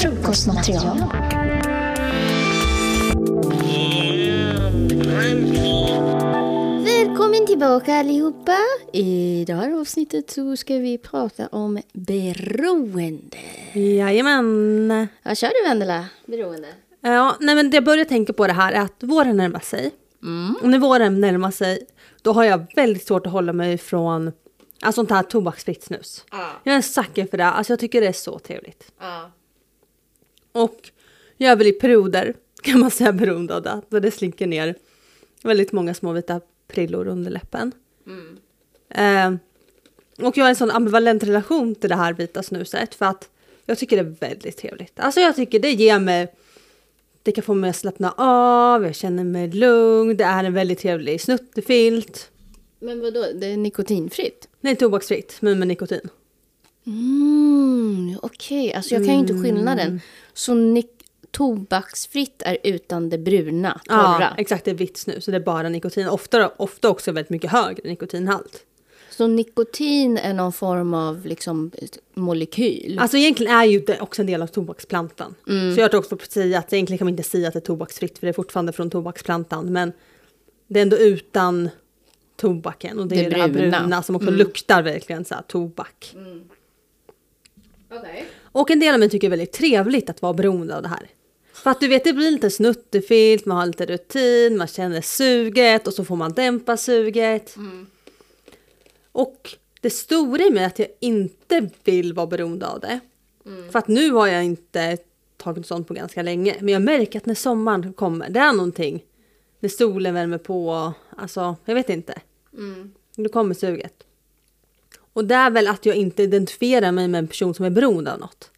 Frukostmaterial. Välkommen tillbaka allihopa! I det här avsnittet så ska vi prata om beroende. Jajamän. Vad kör du Vendela? Beroende? Ja, nej men det jag börjar tänka på det här är att våren närmar sig. Och när våren närmar sig, då har jag väldigt svårt att hålla mig från alltså, sånt här tobaksfritt snus. Ja. Jag är en sucker för det, alltså jag tycker det är så trevligt. Ja. Och jag är väl i perioder, kan man säga, beroende av det. Då det slinker ner väldigt många små vita prillor under läppen. Eh, och jag har en sån ambivalent relation till det här vita snuset för att jag tycker det är väldigt trevligt. Alltså jag tycker det ger mig, det kan få mig att slappna av, jag känner mig lugn, det är en väldigt trevlig snuttefilt. Men vadå, det är nikotinfritt? Är tobaksfritt men med nikotin. Mm, okej. Alltså jag kan ju inte skillnaden. Så nik- tobaksfritt är utan det bruna, torra. Ja, exakt det är vitt snus så det är bara nikotin. Ofta, ofta också väldigt mycket högre nikotinhalt. Så nikotin är någon form av liksom molekyl? Alltså egentligen är ju det också en del av tobaksplantan. Så jag tror också på att säga att egentligen kan man inte säga att det är tobaksfritt för det är fortfarande från tobaksplantan. Men det är ändå utan tobaken och det, Det är det här bruna. bruna som också luktar verkligen så här tobak. Okej. Och en del av mig tycker det är väldigt trevligt att vara beroende av det här. För att du vet det blir lite snuttefilt, man har lite rutin, man känner suget och så får man dämpa suget. Och det stora i mig är att jag inte vill vara beroende av det. För att nu har jag inte tagit sånt på ganska länge. Men jag märker att när sommaren kommer, det är någonting. När solen värmer på, alltså jag vet inte. Då kommer suget. Och det är väl att jag inte identifierar mig med en person som är beroende av något.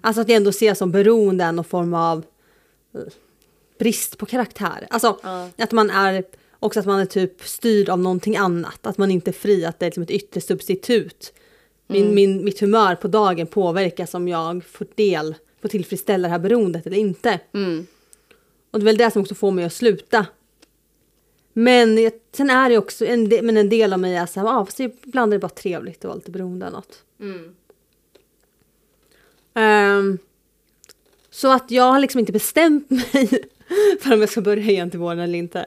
Alltså att jag ändå ser som beroende någon form av eh, brist på karaktär. Alltså att man är också att man är typ styrd av någonting annat. Att man inte är fri, att det är liksom ett yttre substitut. Min, min, mitt humör på dagen påverkas om jag får del, får tillfredsställa det här beroendet eller inte. Och det är väl det som också får mig att sluta. Men jag, sen är det också, en del, men en del av mig är så här, ah, fast ibland är det bara trevligt att vara lite beroende av något. Ehm, så att jag har liksom inte bestämt mig för om jag ska börja igen till våren eller inte.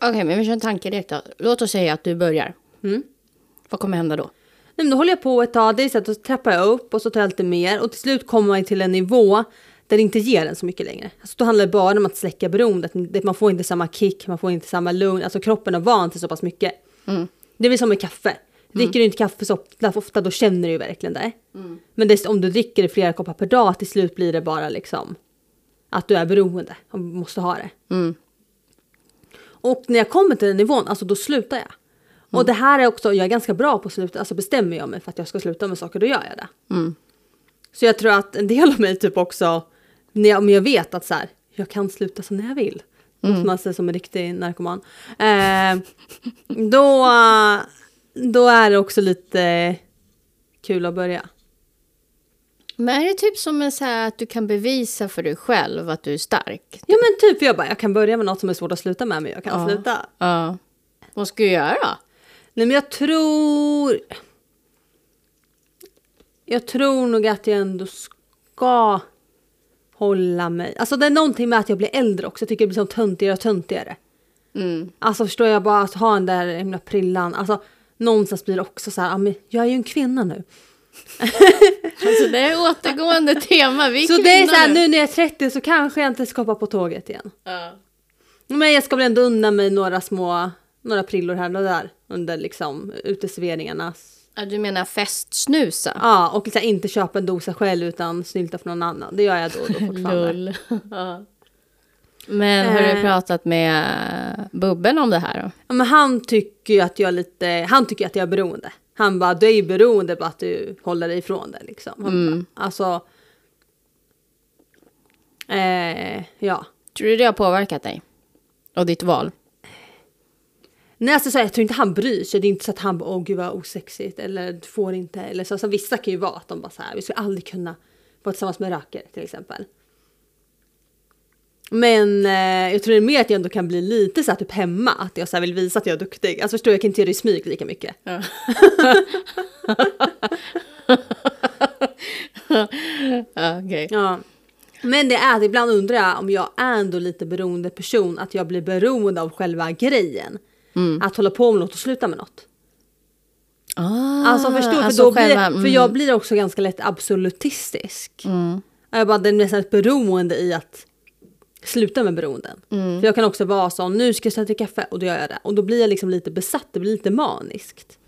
Okej, men vi kör en tankelek då. Låt oss säga att du börjar. Mm. Vad kommer hända då? Nej, men då håller jag på ett tag, det är så att då trappar jag upp och så tar jag lite mer och till slut kommer man till en nivå där det inte ger en så mycket längre. Alltså då handlar det bara om att släcka beroendet. Det- Man får inte samma kick, man får inte samma lugn. Alltså kroppen har vant sig så pass mycket. Det är väl som med kaffe. Dricker du inte kaffe så ofta då känner du ju verkligen det. Men det, om du dricker flera koppar per dag till slut blir det bara liksom att du är beroende och måste ha det. Och när jag kommer till den nivån, alltså då slutar jag. Och det här är också, jag är ganska bra på att sluta, alltså bestämmer jag mig för att jag ska sluta med saker, då gör jag det. Så jag tror att en del av mig typ också, när jag, om jag vet att så här, jag kan sluta så när jag vill. Måste man säga som en riktig narkoman. Eh, då, då är det också lite kul att börja. Men är det typ som en så här att du kan bevisa för dig själv att du är stark? Ja men typ, jag bara, jag kan börja med något som är svårt att sluta med, men jag kan Ja. sluta. Ja. Vad ska du göra? Nej men jag tror... Jag tror nog att jag ändå ska hålla mig. Alltså det är någonting med att jag blir äldre också. Jag tycker det blir så töntigare och töntigare. Mm. Alltså förstår jag bara att ha den där himla prillan. Alltså någonstans blir det också så här, jag är ju en kvinna nu. Alltså det är återgående tema. Vi Så det är så här, nu när jag är 30 så kanske jag inte ska hoppa på tåget igen. Ja. Men jag ska väl ändå unna mig några små, några prillor här och där under liksom uteserveringarna. Ja, Du menar festsnusa? Ja, och liksom inte köpa en dosa själv utan snylta för någon annan. Det gör jag då och då fortfarande. Lull. Ja. Men har du Eh. pratat med Bubben om det här då? Ja, men han tycker ju att jag är lite, han tycker att jag är beroende. Han bara, du är ju beroende på att du håller dig ifrån det liksom. Han bara, alltså. Eh, ja. Tror du det har påverkat dig? Och ditt val? Nej, alltså, så här, jag tror inte han bryr sig. Det är inte så att han bara, åh gud vad osexigt eller du får inte. Eller så, så vissa kan ju vara att de bara så här, vi skulle aldrig kunna vara tillsammans med rökare till exempel. Men eh, jag tror det är mer att jag ändå kan bli lite så här typ hemma, att jag så här vill visa att jag är duktig. Alltså förstår du, jag kan inte göra det i smyg lika mycket. Ja. okej. Ja. Men det är att ibland undrar jag om jag är ändå lite beroende person, att jag blir beroende av själva grejen. Mm. Att hålla på med något och sluta med något. Ah, Alltså förstår? För, alltså då blir, själva- för mm. jag blir också ganska lätt absolutistisk. Mm. Jag bara, det är nästan ett beroende i att sluta med beroenden. Mm. För jag kan också vara sån, nu ska jag sätta kaffe och då gör jag det. Och då blir jag liksom lite besatt, det blir lite maniskt.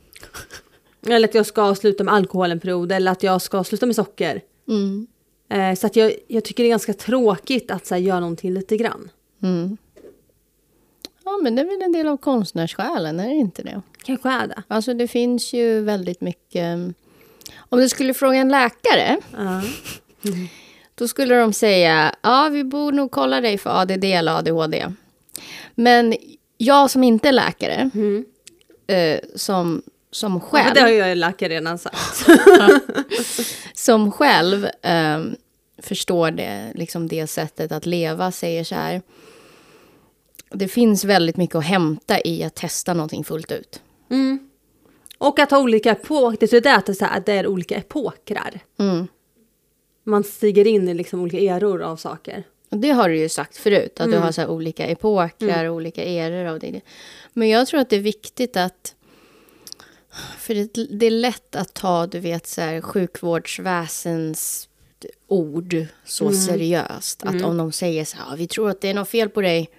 Eller att jag ska sluta med alkohol en period, eller att jag ska sluta med socker. Mm. Eh, så att jag, jag tycker det är ganska tråkigt att så här, göra någonting lite grann. Mm. Ja, men det är väl en del av konstnärssjälen, är det inte det? Kanske är det. Alltså det finns ju väldigt mycket... Om du skulle fråga en läkare, Ja. då skulle de säga ja, vi borde nog kolla dig för ADD eller ADHD. Men jag som inte är läkare, Mm. eh, som, som Ja, själv, för det har jag läkare redan sagt. som själv eh, förstår det, liksom det sättet att leva, säger så här. Det finns väldigt mycket att hämta i att testa någonting fullt ut. Mm. Och att ha olika epoker, det är det att det är, olika epokrar. Mm. Man stiger in i liksom olika eror av saker. Och det har du ju sagt förut, att Mm. du har så olika epoker, olika eror av det. Men jag tror att det är viktigt att... För det, det är lätt att ta, du vet, så här, sjukvårdsväsens ord så Mm. seriöst. Att om de säger så här, "Ja, vi tror att det är något fel på dig.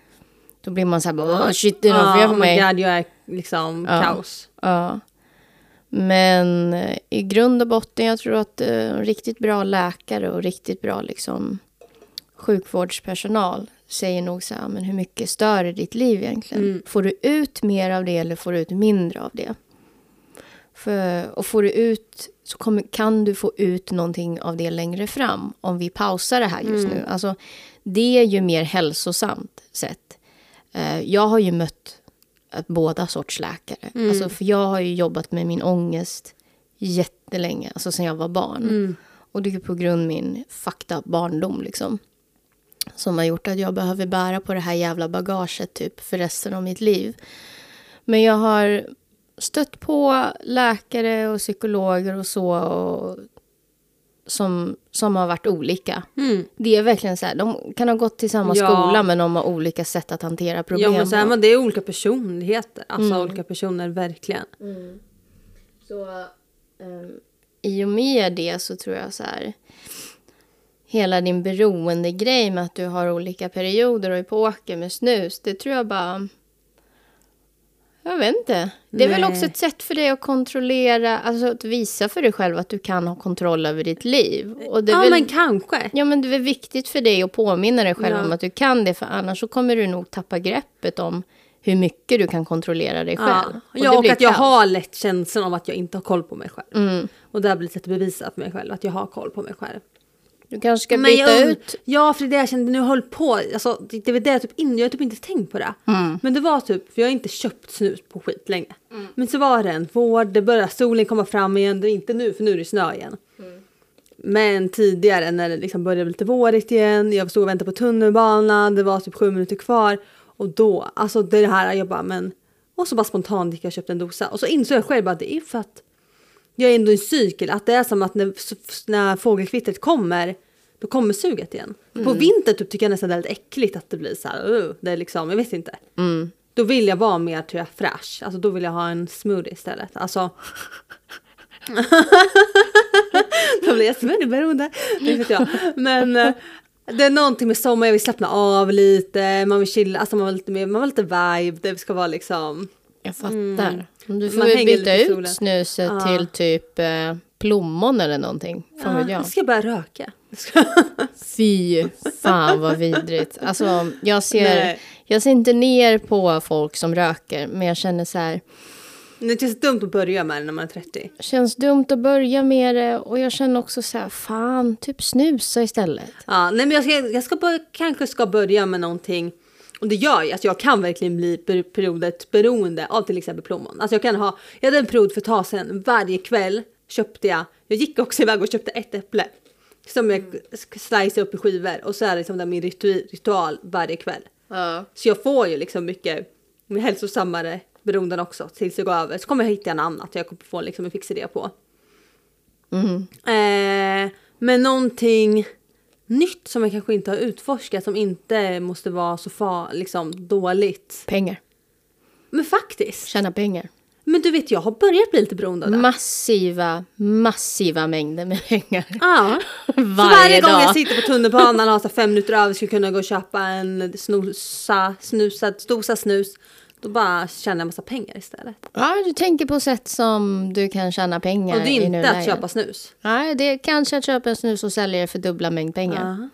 Då blir man så här, bara, "Åh, shit, det är något fel på oh mig. God, jag är liksom Ja. kaos. Ja. Men eh, i grund och botten, jag tror att eh, riktigt bra läkare och riktigt bra liksom, sjukvårdspersonal säger nog så här, men hur mycket stör det ditt liv egentligen? Mm. Får du ut mer av det eller får du ut mindre av det? För, och får du ut så kommer, kan du få ut någonting av det längre fram om vi pausar det här just Mm. nu. Alltså, det är ju mer hälsosamt sett. Eh, jag har ju mött att båda sorts läkare. Mm. Alltså, för jag har ju jobbat med min ångest jättelänge, alltså sen jag var barn. Mm. Och det är på grund av min up barndom liksom. Som har gjort att jag behöver bära på det här jävla bagaget typ för resten av mitt liv. Men jag har stött på läkare och psykologer och så och som, som har varit olika. Mm. Det är verkligen så här, de kan ha gått till samma Ja. skola men de har olika sätt att hantera problem. Ja men så är på. man, det är olika personligheter. Alltså Mm. olika personer verkligen. Så um, i och med det så tror jag så här. Hela din beroendegrej med att du har olika perioder och epoker med snus. Det tror jag bara. Jag vet inte. Det är väl Nej. också ett sätt för dig att kontrollera. Alltså att visa för dig själv att du kan ha kontroll över ditt liv. Och det är Ja väl, men kanske. Ja men det är väl viktigt för dig att påminna dig själv Ja. om att du kan det. För annars så kommer du nog tappa greppet om hur mycket du kan kontrollera dig själv. Ja, Och ja och att jag kaos. har lätt känslan av att jag inte har koll på mig själv. Mm. Och det har blivit ett sätt att bevisa för mig själv att jag har koll på mig själv. Du kanske ska Men byta jag, ut. Ja, för det jag kände nu hållit på. Alltså, det, var det jag typ in, jag har typ inte tänkt på det. Mm. Men det var typ, för jag har inte köpt snus på skit länge. Men så var det en vår, det började solen komma fram igen. Det inte nu, för nu är det snö igen. Men tidigare när det liksom började bli lite vårigt igen. Jag stod och väntade på tunnelbanan. Det var typ sju minuter kvar. Och då, alltså det här, jag bara men. Och så bara spontant gick jag och köpte en dosa. Och så insåg jag själv att det är för att jag är ändå i en cykel. Att det är som att när, när fågelkvittret kommer, då kommer suget igen. På vintern typ, tycker jag nästan det är lite äckligt att det blir så här. Uh, det är liksom, jag vet inte. Mm. Då vill jag vara mer tror jag, fräsch. Alltså då vill jag ha en smoothie istället. Alltså. då blir jag smoothieberoende. Det vet jag. Men eh, det är någonting med sommar, jag vill slappna av lite, man vill chilla, alltså man vill lite mer, man vill lite vibe, det ska vara liksom. Jag fattar. Du får Man väl hänger byta ut solen. snuset Ja. till typ eh, plommon eller någonting. Fan Ja, jag. jag ska börja röka. Fy fan vad vidrigt. Alltså jag ser, Nej. jag ser inte ner på folk som röker. Men jag känner så här. Det känns dumt att börja med det när man är 30. Känns dumt att börja med det. Och jag känner också så här. Fan, typ snusa istället. Ja, nej men jag, ska, jag ska börja, kanske ska börja med någonting. Och det gör ju att jag kan verkligen bli per- periodet beroende av till exempel plommon. Alltså jag kan ha, jag hade en period för ett tag sedan, varje kväll köpte jag, jag gick också iväg och köpte ett äpple. Som jag slicear upp i skivor och så är det liksom där min ritu- ritual varje kväll. Ja. Så jag får ju liksom mycket med hälsosammare beroenden också tills jag går över. Så kommer jag hitta en annat jag kommer få liksom en fix idé på. Mm. Eh, men någonting nytt som jag kanske inte har utforskat som inte måste vara så far, liksom, dåligt. Pengar. Men faktiskt. Tjäna pengar. Men du vet jag har börjat bli lite beroende av det. Massiva, massiva mängder med pengar. Ja. Varje, Så varje gång dag. jag sitter på tunnelbanan och har fem minuter över skulle kunna gå och köpa en snosa, snusad, dosa snus. Då bara tjänar jag massa pengar istället. Ja, du tänker på sätt som du kan tjäna pengar Och det är inte att köpa snus. Nej, det är kanske att köpa en snus och sälja det för dubbla mängd pengar.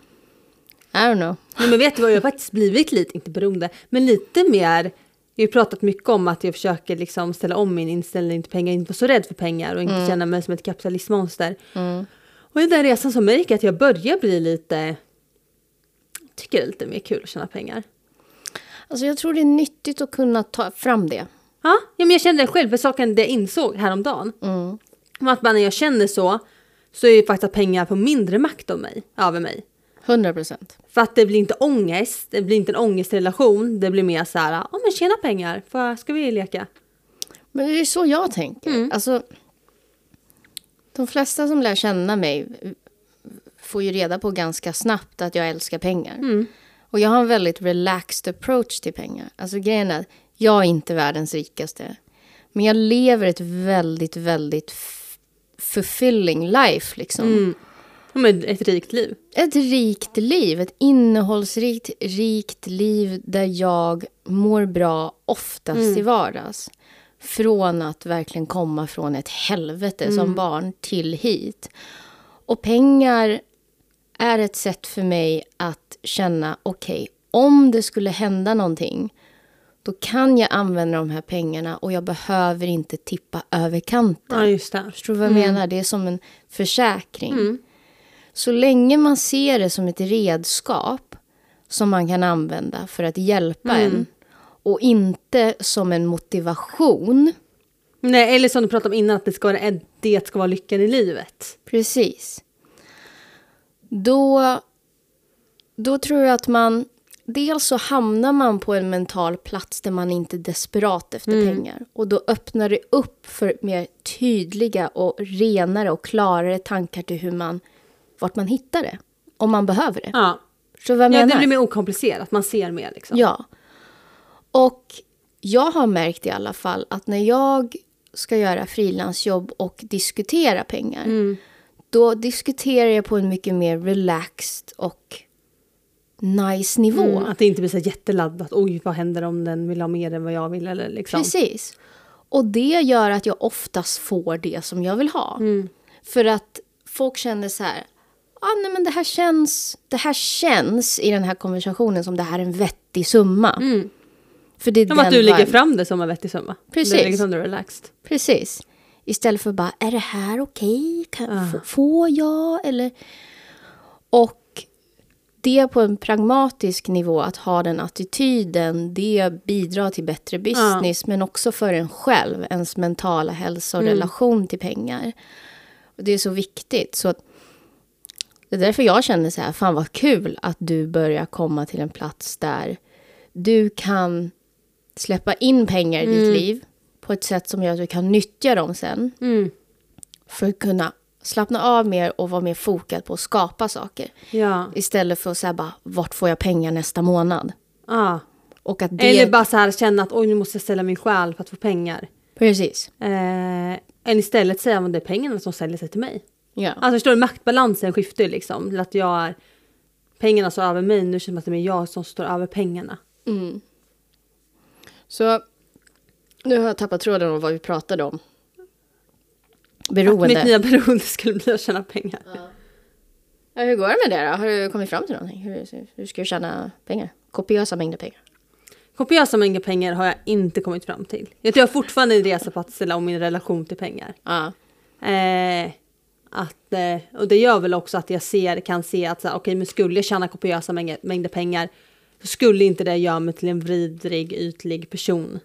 Ja. I don't know. Nej, men vet du vad, jag har faktiskt blivit lite, inte beroende, men lite mer jag har ju pratat mycket om att jag försöker liksom ställa om min inställning till pengar, inte vara så rädd för pengar och inte känna mig som ett kapitalistmonster. Och i den resan märker jag att jag börjar bli lite, tycker det är lite mer kul att tjäna pengar. Alltså jag tror det är nyttigt att kunna ta fram det. Ja, ja men jag kände det själv, för saken det jag insåg häromdagen. Mm. Att bara när jag känner så, så är ju faktiskt att pengar på mindre makt av mig, över mig. 100 procent. För att det blir inte ångest, det blir inte en ångestrelation, det blir mer så här, ja men tjäna pengar, för, ska vi leka? Men det är så jag tänker. Mm. Alltså, de flesta som lär känna mig får ju reda på ganska snabbt att jag älskar pengar. Mm. Och jag har en väldigt relaxed approach till pengar. Alltså grejen är att jag är inte världens rikaste. Men jag lever ett väldigt, väldigt fulfilling life liksom. Mm. Men ett rikt liv. Ett rikt liv, ett innehållsrikt rikt liv där jag mår bra oftast i vardags. Från att verkligen komma från ett helvete som barn till hit. Och pengar är ett sätt för mig att känna, okej, om det skulle hända någonting då kan jag använda de här pengarna och jag behöver inte tippa över kanten. Ja, just det. Förstår du vad jag menar? Det är som en försäkring. Så länge man ser det som ett redskap som man kan använda för att hjälpa en och inte som en motivation. Nej, eller som du pratade om innan, att det ska, vara, det ska vara lyckan i livet. Precis. Då, då tror jag att man... Dels så hamnar man på en mental plats där man inte är desperat efter pengar. Och då öppnar det upp för mer tydliga och renare och klarare tankar till hur man, vart man hittar det. Om man behöver det. Ja, du vad jag ja det blir mer okomplicerat, man ser mer liksom. Ja. Och jag har märkt i alla fall att när jag ska göra frilansjobb och diskutera pengar. Då diskuterar jag på en mycket mer relaxed och nice nivå. Mm, att det inte blir så jätteladdat, oj vad händer om den vill ha mer än vad jag vill eller liksom. Precis. Och det gör att jag oftast får det som jag vill ha. För att folk känner så här, ah, nej, men det här känns, det här känns i den här konversationen som det här är en vettig summa. För det är Som att du lägger fram det som en vettig summa. Precis. Du lägger fram det relaxed. Precis. Istället för bara, är det här okej? Kan- f- Får jag? Eller... Och det på en pragmatisk nivå, att ha den attityden, det bidrar till bättre business, men också för en själv, ens mentala hälsa och relation till pengar. Och det är så viktigt. Så att det är därför jag känner så här, fan vad kul att du börjar komma till en plats där du kan släppa in pengar i ditt liv på ett sätt som gör att du kan nyttja dem sen. Mm. För att kunna slappna av mer och vara mer fokad på att skapa saker. Ja. Istället för att säga bara, vart får jag pengar nästa månad? Ah. Och att det... Eller bara så här känna att oj nu måste jag ställa min själ för att få pengar. Precis. Eh, än istället säga att det är pengarna som säljer sig till mig. Ja. Alltså förstår du, maktbalansen skiftar ju liksom. Till att jag är, pengarna står över mig, nu känns det som att det är jag som står över pengarna. Mm. Så nu har jag tappat tråden om vad vi pratade om. Att Beroende. mitt nya beroende skulle bli att tjäna pengar. Ja, hur går det med det då? Har du kommit fram till någonting? Hur, hur ska du tjäna pengar? Kopiösa mängder pengar. Kopiösa mängder pengar har jag inte kommit fram till. Jag tror jag har fortfarande en resa på att ställa om min relation till pengar. Ja. Eh, att, eh, och det gör väl också att jag ser, kan se att så okej, men skulle jag tjäna kopiösa mängder, mängder pengar så skulle inte det göra mig till en vidrig, ytlig person.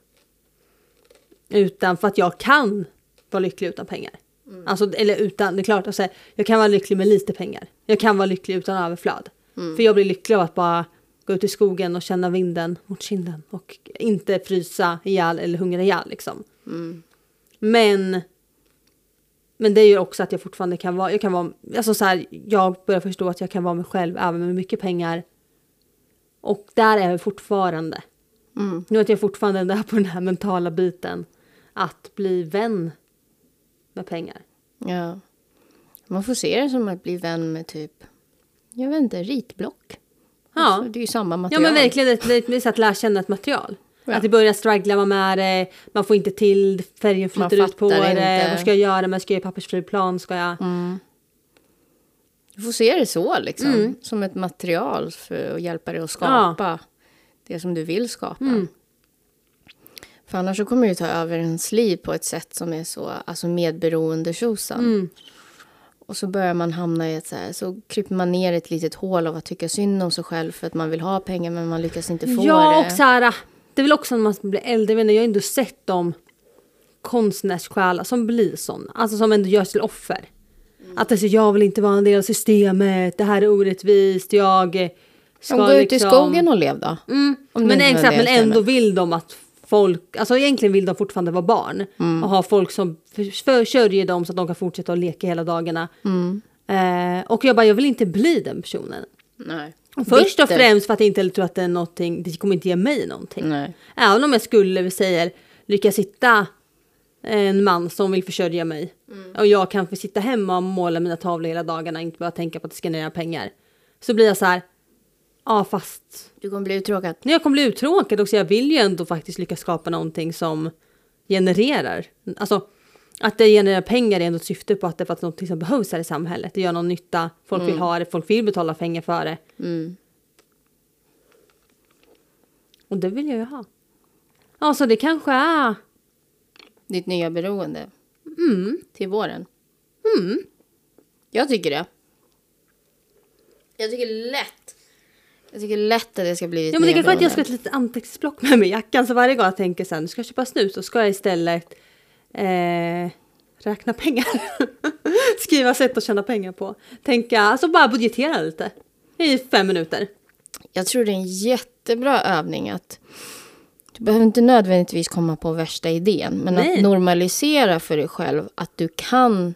Utan för att jag kan vara lycklig utan pengar. Mm. Alltså, eller utan, det är klart, alltså, jag kan vara lycklig med lite pengar. Jag kan vara lycklig utan överflöd. Mm. För jag blir lycklig av att bara gå ut i skogen och känna vinden mot kinden. Och inte frysa ihjäl eller hungra ihjäl liksom. Mm. Men men det gör också att jag fortfarande kan vara, jag kan vara, alltså så här, jag börjar förstå att jag kan vara mig själv även med mycket pengar. Och där är jag fortfarande. Mm. Nu att jag fortfarande är där på den här mentala biten. Att bli vän med pengar. Ja. Man får se det som att bli vän med typ, jag vet inte, ritblock. Ja. Alltså, det är ju samma Ja material. men verkligen, det, är så att lära känna ett material. Ja. Att det börjar struggla med det, man får inte till, färgen flyter ut på det. inte. Vad ska jag göra? Men ska jag göra pappersflygplan? Ska jag... Mm. Du får se det så, liksom. Mm. Som ett material för att hjälpa dig att skapa det som du vill skapa. Mm. För annars så kommer det ta över ens liv på ett sätt som är så alltså medberoende. Mm. Och så börjar man hamna i ett så här, så kryper man ner i ett litet hål av att tycka synd om sig själv för att man vill ha pengar men man lyckas inte få Ja, det. och så här, det är väl också när man blir äldre, inte, jag har ändå sett de konstnärssjälar som blir sådana, alltså som ändå görs till offer. Att alltså, jag vill inte vara en del av systemet, det här är orättvist, jag ska De går ut i liksom... skogen och lev då. Mm, men exakt, men ändå vill de att folk, alltså egentligen vill de fortfarande vara barn. Mm. Och ha folk som för- försörjer dem så att de kan fortsätta att leka hela dagarna. Mm. Eh, och jag bara, jag vill inte bli den personen. Nej. Först och främst för att jag inte tror att det är någonting, det kommer inte ge mig någonting. Nej. Även om jag skulle, vi säger, lyckas hitta en man som vill försörja mig. Mm. Och jag kan få sitta hemma och måla mina tavlor hela dagarna, inte bara tänka på att det ska generera pengar. Så blir jag så här, ja fast Du kommer bli uttråkad. när jag kommer bli uttråkad också, jag vill ju ändå faktiskt lyckas skapa någonting som genererar. Alltså att det genererar pengar är ändå ett syfte på att det är faktiskt någonting som behövs här i samhället. Det gör någon nytta, folk vill ha det, folk vill betala pengar för det. Mm. Och det vill jag ju ha. Ja, så det kanske är... Ditt nya beroende. Mm, Till våren. mm. Jag tycker det. Jag tycker lätt. Jag tycker lätt att det ska bli ditt Ja men det kanske att jag ska ha ett litet anteckningsblock med mig i jackan. Så varje gång jag tänker sen, nu ska jag köpa snus, så ska jag istället eh, räkna pengar. Skriva sätt att tjäna pengar på. Tänka, alltså bara budgetera lite. I fem minuter. Jag tror det är en jättebra övning att du behöver inte nödvändigtvis komma på värsta idén, men Nej. att normalisera för dig själv att du kan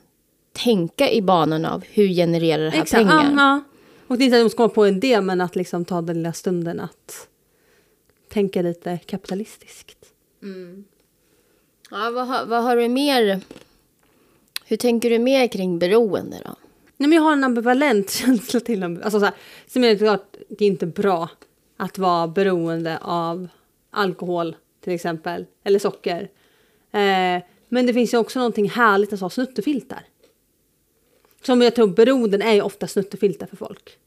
tänka i banorna av hur genererar det här Exakt, pengar. ja, ja. Och det är inte att de ska komma på en idé, men att liksom ta den lilla stunden att tänka lite kapitalistiskt. Ja, vad, har- vad har du mer? Hur tänker du mer kring beroende då? Nej, men jag har en ambivalent känsla till. Alltså, så här, som är klart, det är inte bra att vara beroende av alkohol till exempel, eller socker. Eh, men det finns ju också någonting härligt att ha snuttefiltar. Som jag tror beroenden är ju ofta snuttefiltar för folk.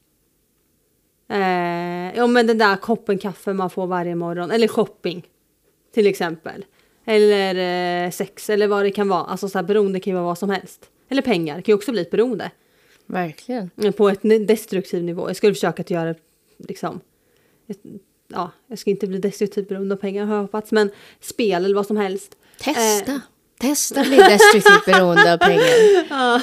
Eh, ja men den där koppen kaffe man får varje morgon, eller shopping till exempel. Eller eh, sex eller vad det kan vara. Alltså så här, beroende kan ju vara vad som helst. Eller pengar kan ju också bli ett beroende. Verkligen. På ett destruktiv nivå. Jag skulle försöka att göra liksom, ett, ja, jag ska inte bli destruktivt beroende av pengar har jag hoppats, men spel eller vad som helst. Testa. Eh. Testa bli destruktivt beroende av pengar. Ja,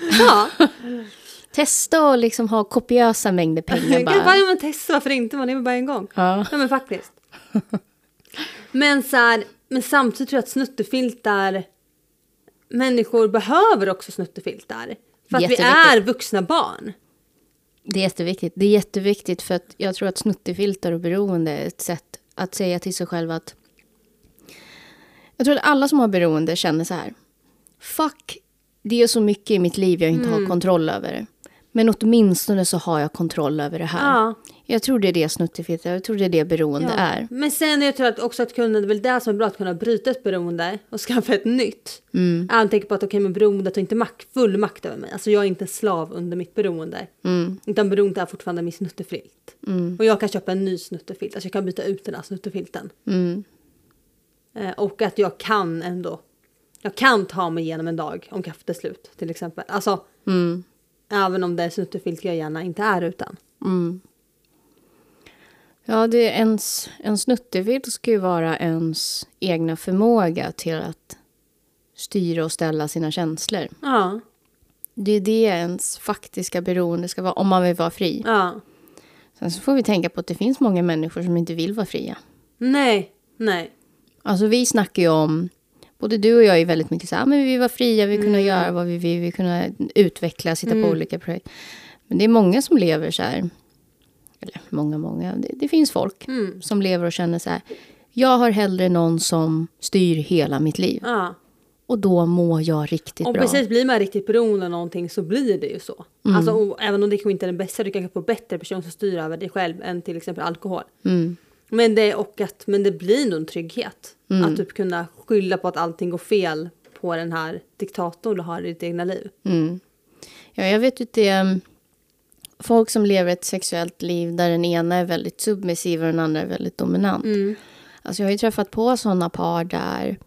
Testa och liksom ha kopiösa mängder pengar bara, bara. ja, men testa, varför inte? Man lever bara en gång. Ja. Ja men faktiskt. Men, så här, men samtidigt tror jag att snuttefiltar, människor behöver också snuttefiltar. För att vi är vuxna barn. Det är jätteviktigt. Det är jätteviktigt för att jag tror att snuttefilter och beroende är ett sätt att säga till sig själv att jag tror att alla som har beroende känner så här. Fuck, det är så mycket i mitt liv jag inte Mm. har kontroll över. Men åtminstone så har jag kontroll över det här. Ja. Jag tror det är det snuttefilter, jag tror det är det beroende är. Men sen jag tror jag också att kunna, det är väl det som är bra att kunna bryta ett beroende och skaffa ett nytt. Mm. Jag tänker på att okej men beroendet har inte makt, full makt över mig. Alltså jag är inte en slav under mitt beroende. Mm. Utan beroendet är fortfarande min snuttefilt. Mm. Och jag kan köpa en ny snuttefilt, alltså jag kan byta ut den här snuttefilten. Mm. Eh, och att jag kan ändå, jag kan ta mig igenom en dag om kaffet är slut till exempel. Alltså Mm. även om det är snuttefilt jag gärna inte är utan. Mm. Ja, det är ens, en snuttefilt ska ju vara ens egna förmåga till att styra och ställa sina känslor. Ja. Det är det ens faktiska beroende ska vara om man vill vara fri. Ja. Sen så får vi tänka på att det finns många människor som inte vill vara fria. Nej. Nej. Alltså vi snackar ju om, både du och jag är väldigt mycket så här, "Ah, men vi vara fria, vi vill kunna göra vad vi vill, vi kunna utveckla, sitta på olika projekt. Men det är många som lever så här, eller många, många, det, det finns folk Mm. som lever och känner så här, jag har hellre någon som styr hela mitt liv. Ja. Och då mår jag riktigt Och bra. precis, blir man riktigt beroende av någonting så blir det ju så. Alltså, och även om det kanske inte är den bästa, du kanske får bättre person som styr över dig själv än till exempel alkohol. Mm. Men det, och att, men det blir ändå en trygghet. Att typ kunna skylla på att allting går fel på den här diktatorn du har i ditt egna liv. Mm. Ja, jag vet ju att det är folk som lever ett sexuellt liv där den ena är väldigt submissiv och den andra är väldigt dominant. Alltså jag har ju träffat på sådana par där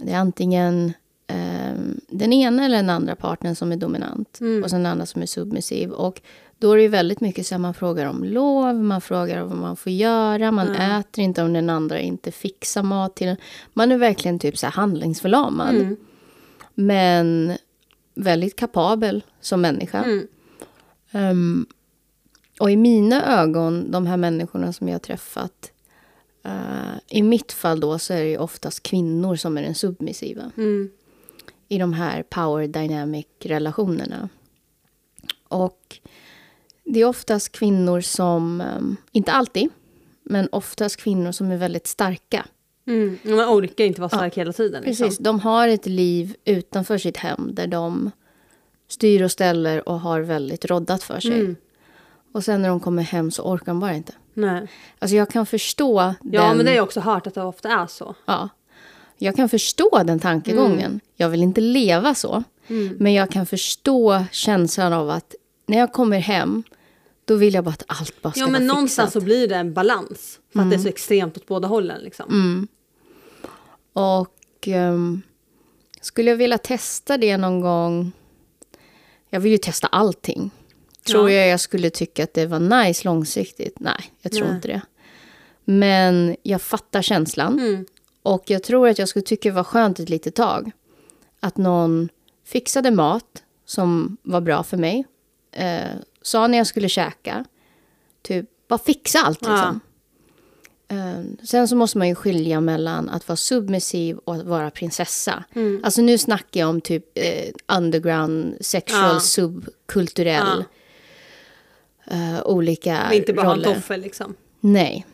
det är antingen ehm, den ena eller den andra partnern som är dominant och sen den andra som är submissiv. Och då är det väldigt mycket så här, man frågar om lov, man frågar vad man får göra, man äter inte om den andra inte fixar mat till en. Man är verkligen typ så här handlingsförlamad. Men väldigt kapabel som människa. Ehm, och i mina ögon, de här människorna som jag har träffat. eh, I mitt fall då så är det ju oftast kvinnor som är den submissiva. I de här power dynamic relationerna. Och det är oftast kvinnor som, ehm, inte alltid, men oftast kvinnor som är väldigt starka. Mm. Man orkar inte vara stark hela tiden. Liksom. Precis, de har ett liv utanför sitt hem där de styr och ställer och har väldigt roddat för sig. Mm. Och sen när de kommer hem så orkar de bara inte. Nej. Alltså jag kan förstå Ja, den... men det har jag också hört att det ofta är så. ja, jag kan förstå den tankegången. Mm. Jag vill inte leva så. Men jag kan förstå känslan av att när jag kommer hem då vill jag bara att allt bara ska Ja, men vara någonstans fixat. så blir det en balans. För att det är så extremt åt båda hållen. Liksom. Mm. Och ehm, skulle jag vilja testa det någon gång? Jag vill ju testa allting. Tror Ja. jag jag skulle tycka att det var nice långsiktigt? Nej, jag tror Nej. inte det. Men jag fattar känslan. Mm. Och jag tror att jag skulle tycka det var skönt ett litet tag. Att någon fixade mat som var bra för mig. Eh, sa när jag skulle käka. Typ, bara fixa allt Ja. liksom. Eh, sen så måste man ju skilja mellan att vara submissiv och att vara prinsessa. Mm. Alltså nu snackar jag om typ eh, underground, sexual, Ja. subkulturell. eh, olika Men inte bara ha en roller. toffel liksom. Nej.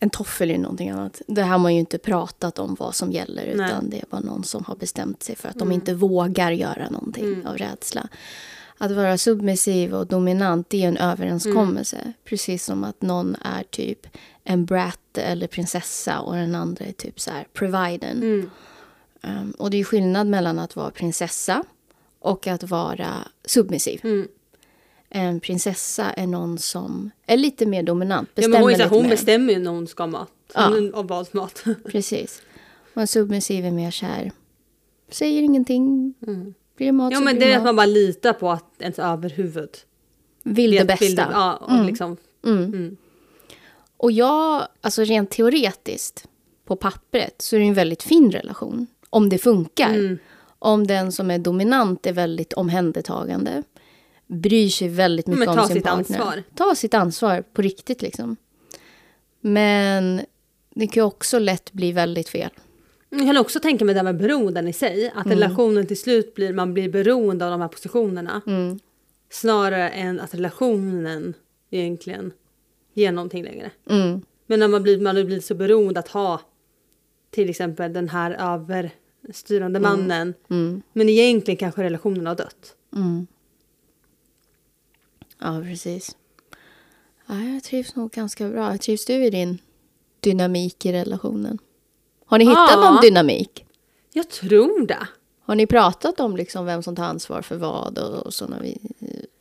En toffel är någonting annat. Det här har man ju inte pratat om vad som gäller. Nej. Mm. Utan det är bara någon som har bestämt sig för att de inte vågar göra någonting av rädsla. Att vara submissiv och dominant det är en överenskommelse. Mm. Precis som att någon är typ en brat eller prinsessa och den andra är typ så här providern. Mm. Um, och det är skillnad mellan att vara prinsessa och att vara submissiv. Mm. En prinsessa är någon som är lite mer dominant. Ja, men hon, så hon mer. bestämmer ju när hon ska ha mat. Ja. Hon har valt mat. Precis. Och en submissiv är mer så här. Säger ingenting. Blir det mat Mm. ja så men blir det är det att mat. man bara litar på att ens överhuvud Vill det vet- bästa. vill det- ja, och liksom, Och jag, alltså rent teoretiskt, på pappret, så är det en väldigt fin relation. Om det funkar. Mm. Om den som är dominant är väldigt omhändertagande. Bryr sig väldigt mycket om ta sin sitt partner. ansvar. Ta sitt ansvar på riktigt liksom. Men det kan ju också lätt bli väldigt fel. Jag kan också tänka mig det här med beroenden i sig. Att Mm. relationen till slut blir, man blir beroende av de här positionerna. Mm. Snarare än att relationen egentligen ger någonting längre. Mm. Men när man blir, man blir så beroende att ha till exempel den här överstyrande mannen. Mm. Men egentligen kanske relationen har dött. Mm. Ja, precis. Ja, jag trivs nog ganska bra. Trivs du i din dynamik i relationen? Har ni hittat Ja. någon dynamik? Jag tror det. Har ni pratat om liksom vem som tar ansvar för vad och, sådana vi,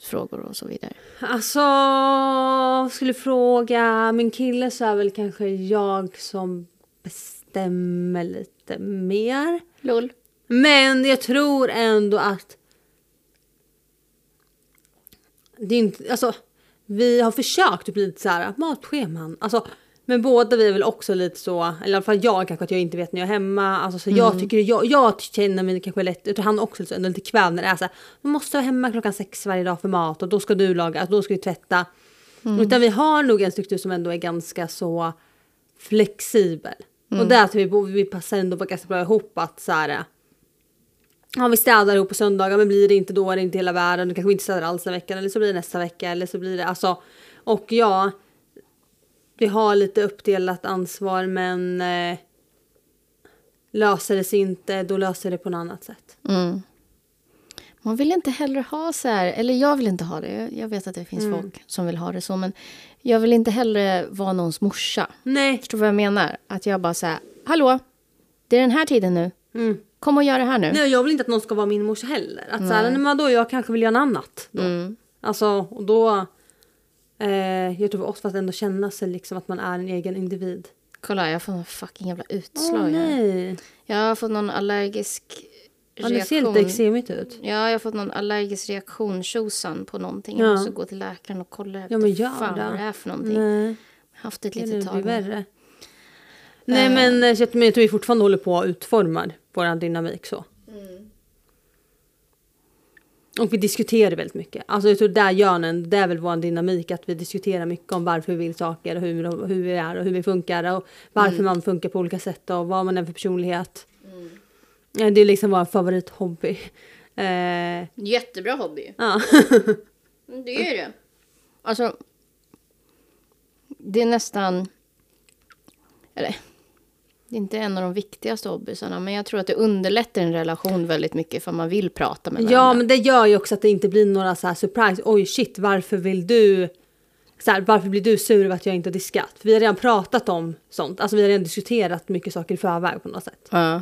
frågor och så vidare? Alltså, skulle fråga min kille så är väl kanske jag som bestämmer lite mer. Lol. Men jag tror ändå att det är inte, alltså, vi har försökt att bli lite så här matscheman. Alltså, Men båda vi är väl också lite så, eller i alla fall jag kanske att jag inte vet när jag är hemma. Alltså, så jag, tycker, jag, jag känner mig kanske lätt, jag tror han också är lite kväv när det är så här, man måste vara hemma klockan sex varje dag för mat och då ska du laga, då ska du tvätta. Utan vi har nog en struktur som ändå är ganska så flexibel. Och där vi, vi passar ändå ganska bra ihop att så här, Ja, vi städar ihop på söndagar men blir det inte då är det inte hela världen. Du kanske inte städar alls den veckan eller så blir det nästa vecka eller så blir det alltså. Och ja, vi har lite uppdelat ansvar men eh, löser det sig inte då löser det på något annat sätt. Mm. Man vill inte heller ha så här, eller jag vill inte ha det. Jag vet att det finns Mm. folk som vill ha det så, men jag vill inte heller vara någons morsa. Nej. Förstår du vad jag menar? Att jag bara säger, hallå, det är den här tiden nu. Mm. Kom och gör det här nu. Nej, jag vill inte att någon ska vara min morsa heller. Att så här, men då jag kanske vill göra något annat. Då. Mm. Alltså, och då... Eh, jag tror för oss för att ändå känna sig liksom att man är en egen individ. Kolla, jag får någon fucking jävla Åh utslag. här. nej. Jag har fått någon allergisk Ja, det ser reaktion. lite eksemigt ut. Ja, jag har fått någon allergisk reaktion, tjosan, på någonting. Ja. Jag måste gå till läkaren och kolla Ja, men gör fan det. vad det är för någonting. Nej. Jag har haft det ett Det litet blir tag. värre. Nej men, eh, så att- men jag tror vi fortfarande håller på att utforma vår dynamik så. Och vi diskuterar väldigt mycket. Alltså jag tror där gör den, det är väl vår dynamik att vi diskuterar mycket om varför vi vill saker och hur, hur vi är och hur vi funkar och varför man funkar på olika sätt och vad man är för personlighet. Ja, Det är liksom vår favorithobby. Eh, Jättebra hobby. ja. Mm, Det är det. Alltså, det är nästan... Eller, det är inte en av de viktigaste hobbysarna, men jag tror att det underlättar en relation väldigt mycket för man vill prata med varandra. Ja, men det gör ju också att det inte blir några så här surprise. Oj, shit, varför vill du... Så här, varför blir du sur över att jag inte har diskat? För vi har redan pratat om sånt. Alltså vi har redan diskuterat mycket saker i förväg på något sätt. Ja.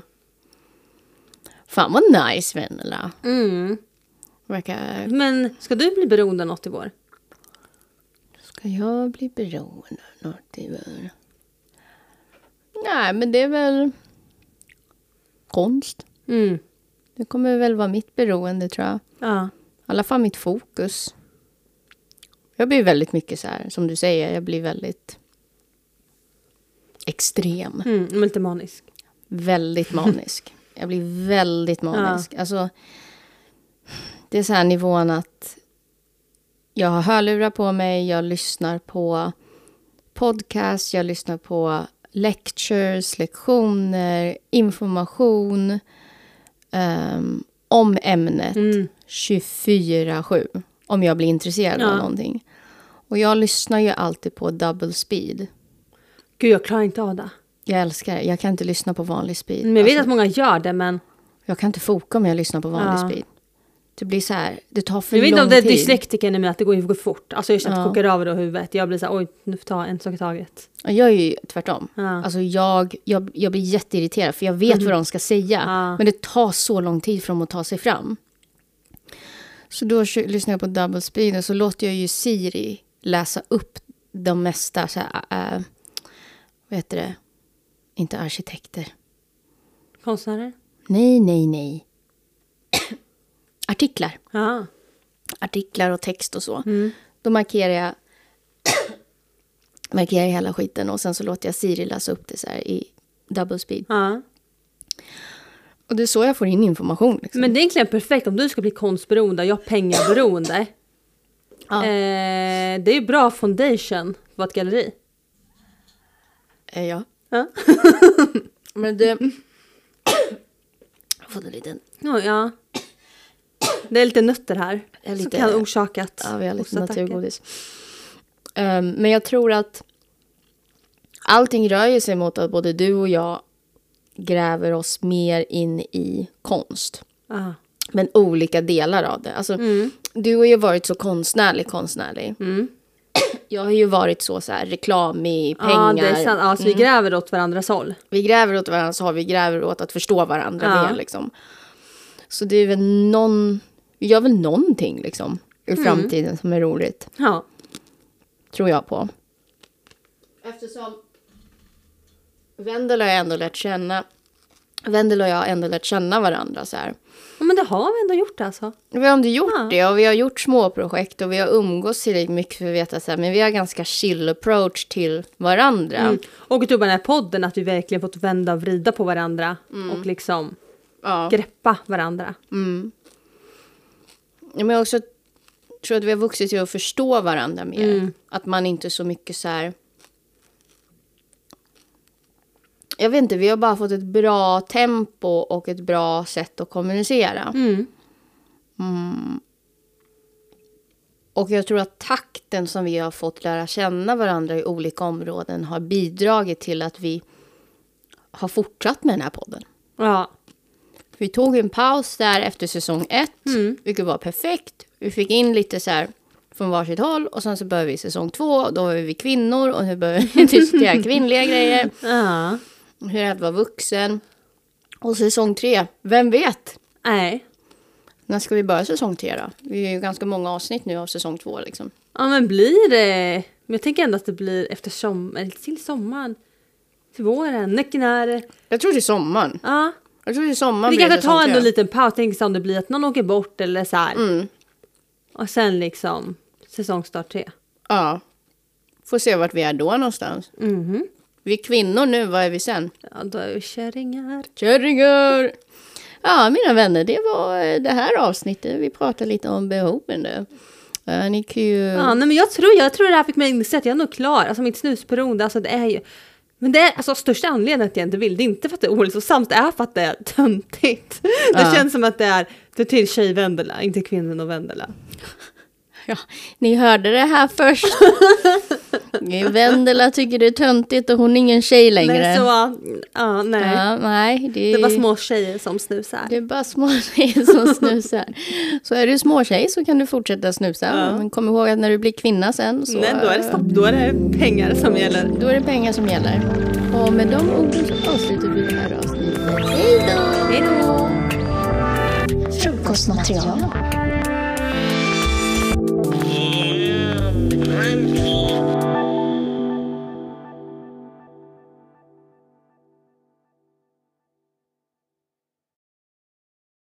Fan vad nice, Venela. Mm. Verkar... Men ska du bli beroende av något i vår? Ska jag bli beroende av något i världen? Nej, men det är väl konst. Mm. Det kommer väl vara mitt beroende, tror jag. Ja. I alla fall mitt fokus. Jag blir väldigt mycket så här, som du säger, jag blir väldigt extrem. Mm, lite manisk. Väldigt manisk. Jag blir väldigt manisk. Alltså, det är så här nivån att jag har hörlurar på mig, jag lyssnar på podcast, jag lyssnar på lectures, lektioner, information ehm, om ämnet Mm. 24-7 om jag blir intresserad av Ja. någonting. Och jag lyssnar ju alltid på double speed. Gud, jag klarar inte av det. Jag älskar det. Jag kan inte lyssna på vanlig speed. Men jag vet Alltså, att många gör det, men jag kan inte foka om jag lyssnar på vanlig Ja. speed. Det blir så här, det tar för jag vet lång inte om det är tid. dyslektiker i mig att det går, går fort. Alltså jag känner att Ja. det kokar över i huvudet. Jag blir så här, oj, nu får jag ta en sak i taget. Jag är ju tvärtom. Ja. Alltså jag, jag, jag blir jätteirriterad för jag vet vad de ska säga. Ja. Men det tar så lång tid för dem att ta sig fram. Så då lyssnar jag på double speed och så låter jag ju Siri läsa upp de mesta, så här, äh, vad heter det? Inte arkitekter. Konstnärer? Nej, nej, nej. Artiklar. Ja. Artiklar och text och så. Mm. Då markerar jag markerar jag hela skiten och sen så låter jag Siri läsa upp det så här i double speed. ja. Och det är så jag får in information. Liksom. Men det är egentligen perfekt om du ska bli konstberoende och jag pengaberoende. Ja. Eh, det är ju bra foundation på ett galleri. Eh, ja. Ja. Men det... Jag har fått en liten... Ja, ja. Det är lite nötter här. Som lite- kan ha orsakat Ja, vi har lite naturgodis. Ehm, men jag tror att allting rör ju sig mot att både du och jag gräver oss mer in i konst. Ja. Men olika delar av det. Alltså, Du har ju varit så konstnärlig, konstnärlig. Mm. Jag har ju varit så, så här, reklamig, pengar. Ja, det är sant. Ja, så vi gräver åt varandras håll. Vi gräver åt varandra så har vi gräver åt att förstå varandra Ja. mer. Liksom. Så det är väl någon... Vi gör väl någonting liksom, i framtiden som är roligt. Ja. Tror jag på. Eftersom Wendel har jag ändå lärt känna Vendela och jag har ändå lärt känna varandra så här. Ja, men det har vi ändå gjort alltså. Vi har ändå gjort Ja. det och vi har gjort små projekt och vi har umgås tillräckligt mycket för att veta så här, men vi har ganska chill approach till varandra. Mm. Och typ den här podden att vi verkligen fått vända och vrida på varandra och liksom Ja. greppa varandra. Ja, Men jag också tror att vi har vuxit till att förstå varandra mer. Mm. Att man inte så mycket så här... Jag vet inte, vi har bara fått ett bra tempo och ett bra sätt att kommunicera. Mm. Och jag tror att takten som vi har fått lära känna varandra i olika områden har bidragit till att vi har fortsatt med den här podden. Ja. Vi tog en paus där efter säsong ett, Mm. vilket var perfekt. Vi fick in lite så här från varsitt håll och sen så började vi säsong två. Då var vi kvinnor och nu börjar vi diskutera kvinnliga grejer. Ja. Hur det är att vara vuxen. Och säsong tre, vem vet? Nej. När ska vi börja säsong tre då? Vi är ju ganska många avsnitt nu av säsong två liksom. Ja men blir det... Men jag tänker ändå att det blir efter sommaren, eller till sommaren. Till våren, när? Jag tror till sommaren. Ja. Jag tror till sommaren Vi blir kanske tar ändå en liten paus, tänk så om det blir att någon åker bort eller så här. Mm. Och sen liksom säsongstart tre. Ja. Får se vart vi är då någonstans. Mhm. Vi är kvinnor nu, vad är vi sen? Ja då är vi kärringar. Kärringar! Ja, mina vänner, det var eh, det här avsnittet. Vi pratade lite om behoven nu. Ja, ni kan ju... Ja nej, men jag tror, jag tror det här fick mig att inse att jag är nog klar. Alltså mitt snusberoende, alltså det är ju... Men det är alltså största anledningen att jag inte vill, det är inte för att det är ohälsosamt, det är för att det är töntigt. Det Ja. känns som att det är, det är till tjejvendela, inte kvinnor och vendela. Ja, ni hörde det här först. Vendela tycker det är töntigt och hon är ingen tjej längre. Nej, så, ja, nej. Ja, nej, det, Det är bara små tjejer som snusar. Det är bara små tjejer som snusar. Så är du små tjej så kan du fortsätta snusa. Ja. Men kom ihåg att när du blir kvinna sen så... Nej, då är det stopp, då är det pengar som gäller. Då är det pengar som gäller. Och med de orden så avslutar vi det här avsnittet. Hej då! Hej då! Frukostmaterial friends.